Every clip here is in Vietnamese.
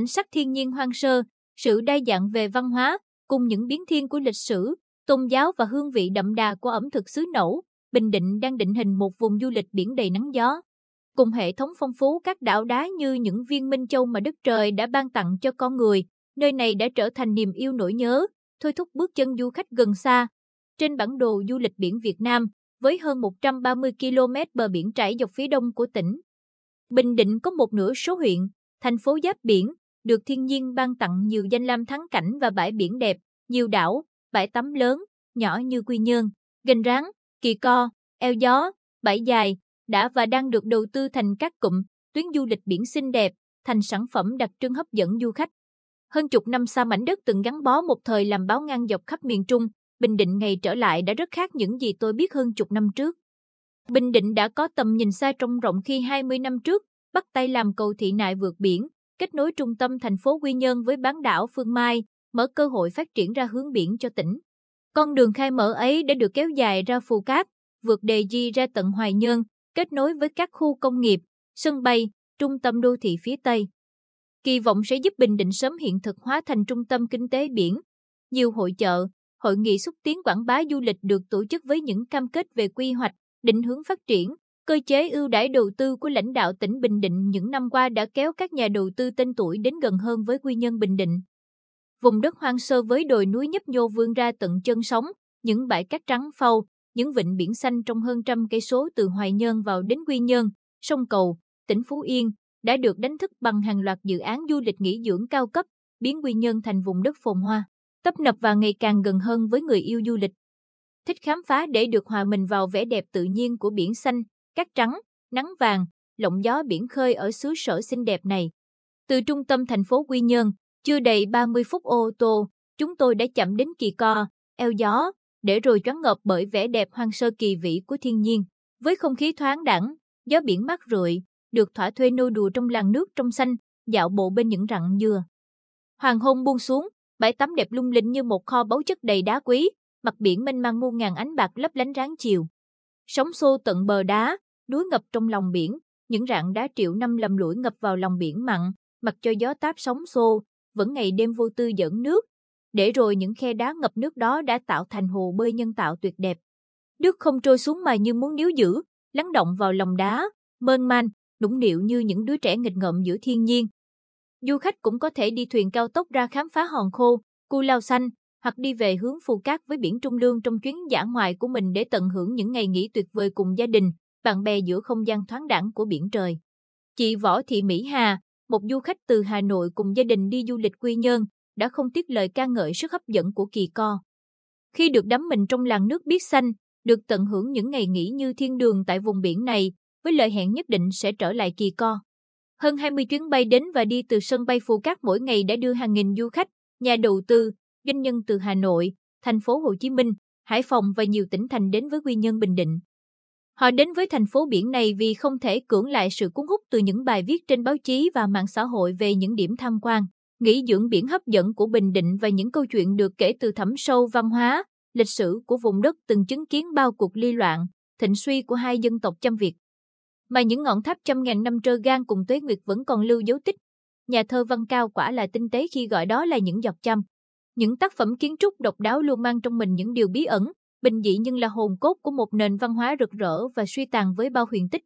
cảnh sắc thiên nhiên hoang sơ, sự đa dạng về văn hóa, cùng những biến thiên của lịch sử, tôn giáo và hương vị đậm đà của ẩm thực xứ Nẫu, Bình Định đang định hình một vùng du lịch biển đầy nắng gió. Cùng hệ thống phong phú các đảo đá như những viên minh châu mà đất trời đã ban tặng cho con người, nơi này đã trở thành niềm yêu nỗi nhớ, thôi thúc bước chân du khách gần xa. Trên bản đồ du lịch biển Việt Nam, với hơn 130 km bờ biển trải dọc phía đông của tỉnh. Bình Định có một nửa số huyện, thành phố giáp biển, được thiên nhiên ban tặng nhiều danh lam thắng cảnh và bãi biển đẹp, nhiều đảo, bãi tắm lớn, nhỏ như Quy Nhơn, Gành Ráng, Kỳ Co, Eo Gió, Bãi Dài, đã và đang được đầu tư thành các cụm, tuyến du lịch biển xinh đẹp, thành sản phẩm đặc trưng hấp dẫn du khách. Hơn chục năm xa mảnh đất từng gắn bó một thời làm báo ngang dọc khắp miền Trung, Bình Định ngày trở lại đã rất khác những gì tôi biết hơn chục năm trước. Bình Định đã có tầm nhìn xa trông rộng khi 20 năm trước, bắt tay làm cầu thị nại vượt biển, kết nối trung tâm thành phố Quy Nhơn với bán đảo Phương Mai, mở cơ hội phát triển ra hướng biển cho tỉnh. Con đường khai mở ấy đã được kéo dài ra Phù Cát, vượt đề di ra tận Hoài Nhơn, kết nối với các khu công nghiệp, sân bay, trung tâm đô thị phía Tây. Kỳ vọng sẽ giúp Bình Định sớm hiện thực hóa thành trung tâm kinh tế biển. Nhiều hội chợ, hội nghị xúc tiến quảng bá du lịch được tổ chức với những cam kết về quy hoạch, định hướng phát triển, cơ chế ưu đãi đầu tư của lãnh đạo tỉnh Bình Định những năm qua đã kéo các nhà đầu tư tên tuổi đến gần hơn với quy nhân Bình Định. Vùng đất hoang sơ với đồi núi nhấp nhô vươn ra tận chân sóng, những bãi cát trắng phau, những vịnh biển xanh trong hơn trăm cây số từ Hoài Nhơn vào đến Quy Nhơn, sông Cầu, tỉnh Phú Yên đã được đánh thức bằng hàng loạt dự án du lịch nghỉ dưỡng cao cấp, biến Quy Nhơn thành vùng đất phồn hoa, tấp nập và ngày càng gần hơn với người yêu du lịch. Thích khám phá để được hòa mình vào vẻ đẹp tự nhiên của biển xanh, cát trắng, nắng vàng, lộng gió biển khơi ở xứ sở xinh đẹp này. Từ trung tâm thành phố Quy Nhơn, chưa đầy 30 phút ô tô, chúng tôi đã chậm đến Kỳ Co, eo gió, để rồi choáng ngợp bởi vẻ đẹp hoang sơ kỳ vĩ của thiên nhiên. Với không khí thoáng đẳng, gió biển mát rượi, được thỏa thuê nô đùa trong làn nước trong xanh, dạo bộ bên những rặng dừa. Hoàng hôn buông xuống, bãi tắm đẹp lung linh như một kho báu chất đầy đá quý, mặt biển mênh mang muôn ngàn ánh bạc lấp lánh ráng chiều. Sóng xô tận bờ đá, núi ngập trong lòng biển, những rạn đá triệu năm lầm lũi ngập vào lòng biển mặn, mặc cho gió táp sóng xô, vẫn ngày đêm vô tư dẫn nước. Để rồi những khe đá ngập nước đó đã tạo thành hồ bơi nhân tạo tuyệt đẹp. Nước không trôi xuống mà như muốn níu giữ, lắng động vào lòng đá, mơn man, nũng nịu như những đứa trẻ nghịch ngợm giữa thiên nhiên. Du khách cũng có thể đi thuyền cao tốc ra khám phá hòn khô, cu lao xanh, hoặc đi về hướng Phù Cát với biển Trung Lương trong chuyến dã ngoại của mình để tận hưởng những ngày nghỉ tuyệt vời cùng gia đình, bạn bè giữa không gian thoáng đẳng của biển trời. Chị Võ Thị Mỹ Hà, một du khách từ Hà Nội cùng gia đình đi du lịch Quy Nhơn, đã không tiếc lời ca ngợi sức hấp dẫn của Kỳ Co. Khi được đắm mình trong làn nước biếc xanh, được tận hưởng những ngày nghỉ như thiên đường tại vùng biển này, với lời hẹn nhất định sẽ trở lại Kỳ Co. Hơn 20 chuyến bay đến và đi từ sân bay phú Cát mỗi ngày đã đưa hàng nghìn du khách, nhà đầu tư, doanh nhân từ Hà Nội, thành phố Hồ Chí Minh, Hải Phòng và nhiều tỉnh thành đến với Quy Nhơn Bình Định. Họ đến với thành phố biển này vì không thể cưỡng lại sự cuốn hút từ những bài viết trên báo chí và mạng xã hội về những điểm tham quan, nghỉ dưỡng biển hấp dẫn của Bình Định và những câu chuyện được kể từ thẳm sâu văn hóa, lịch sử của vùng đất từng chứng kiến bao cuộc ly loạn, thịnh suy của hai dân tộc chăm Việt. Mà những ngọn tháp trăm ngàn năm trơ gan cùng tuế nguyệt vẫn còn lưu dấu tích. Nhà thơ văn cao quả là tinh tế khi gọi đó là những giọt chăm. Những tác phẩm kiến trúc độc đáo luôn mang trong mình những điều bí ẩn, bình dị nhưng là hồn cốt của một nền văn hóa rực rỡ và suy tàn với bao huyền tích.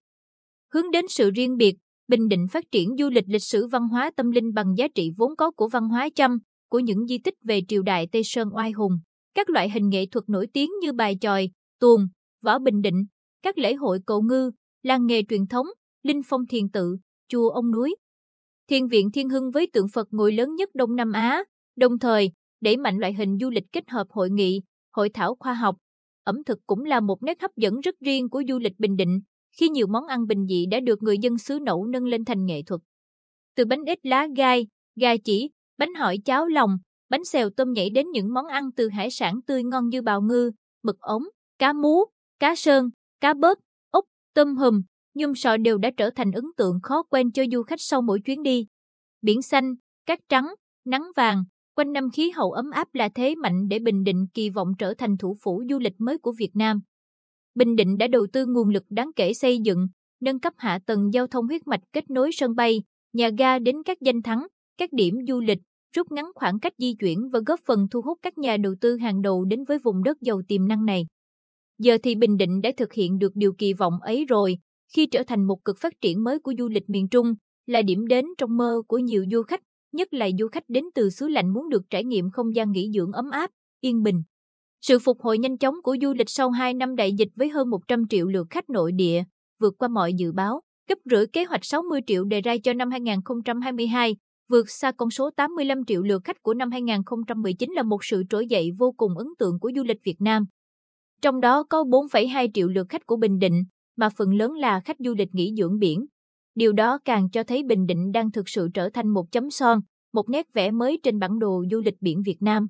Hướng đến sự riêng biệt, Bình Định phát triển du lịch lịch sử văn hóa tâm linh bằng giá trị vốn có của văn hóa chăm, của những di tích về triều đại Tây Sơn oai hùng, các loại hình nghệ thuật nổi tiếng như bài tròi, tuồng, võ Bình Định, các lễ hội cầu ngư, làng nghề truyền thống, linh phong thiền tự, chùa ông núi. Thiên viện Thiên Hưng với tượng Phật ngồi lớn nhất Đông Nam Á, đồng thời đẩy mạnh loại hình du lịch kết hợp hội nghị, hội thảo khoa học, ẩm thực cũng là một nét hấp dẫn rất riêng của du lịch Bình Định, khi nhiều món ăn bình dị đã được người dân xứ Nẫu nâng lên thành nghệ thuật. Từ bánh ít lá gai, gà chỉ, bánh hỏi cháo lòng, bánh xèo tôm nhảy đến những món ăn từ hải sản tươi ngon như bào ngư, mực ống, cá mú, cá sơn, cá bớp, ốc, tôm hùm, nhum sọ đều đã trở thành ấn tượng khó quên cho du khách sau mỗi chuyến đi. Biển xanh, cát trắng, nắng vàng, Quanh năm khí hậu ấm áp là thế mạnh để Bình Định kỳ vọng trở thành thủ phủ du lịch mới của Việt Nam. Bình Định đã đầu tư nguồn lực đáng kể xây dựng, nâng cấp hạ tầng giao thông huyết mạch kết nối sân bay, nhà ga đến các danh thắng, các điểm du lịch, rút ngắn khoảng cách di chuyển và góp phần thu hút các nhà đầu tư hàng đầu đến với vùng đất giàu tiềm năng này. Giờ thì Bình Định đã thực hiện được điều kỳ vọng ấy rồi, khi trở thành một cực phát triển mới của du lịch miền Trung, là điểm đến trong mơ của nhiều du khách, nhất là du khách đến từ xứ lạnh muốn được trải nghiệm không gian nghỉ dưỡng ấm áp, yên bình. Sự phục hồi nhanh chóng của du lịch sau 2 năm đại dịch với hơn 100 triệu lượt khách nội địa, vượt qua mọi dự báo, gấp rưỡi kế hoạch 60 triệu đề ra cho năm 2022, vượt xa con số 85 triệu lượt khách của năm 2019 là một sự trỗi dậy vô cùng ấn tượng của du lịch Việt Nam. Trong đó có 4,2 triệu lượt khách của Bình Định, mà phần lớn là khách du lịch nghỉ dưỡng biển. Điều đó càng cho thấy Bình Định đang thực sự trở thành một chấm son, một nét vẽ mới trên bản đồ du lịch biển Việt Nam.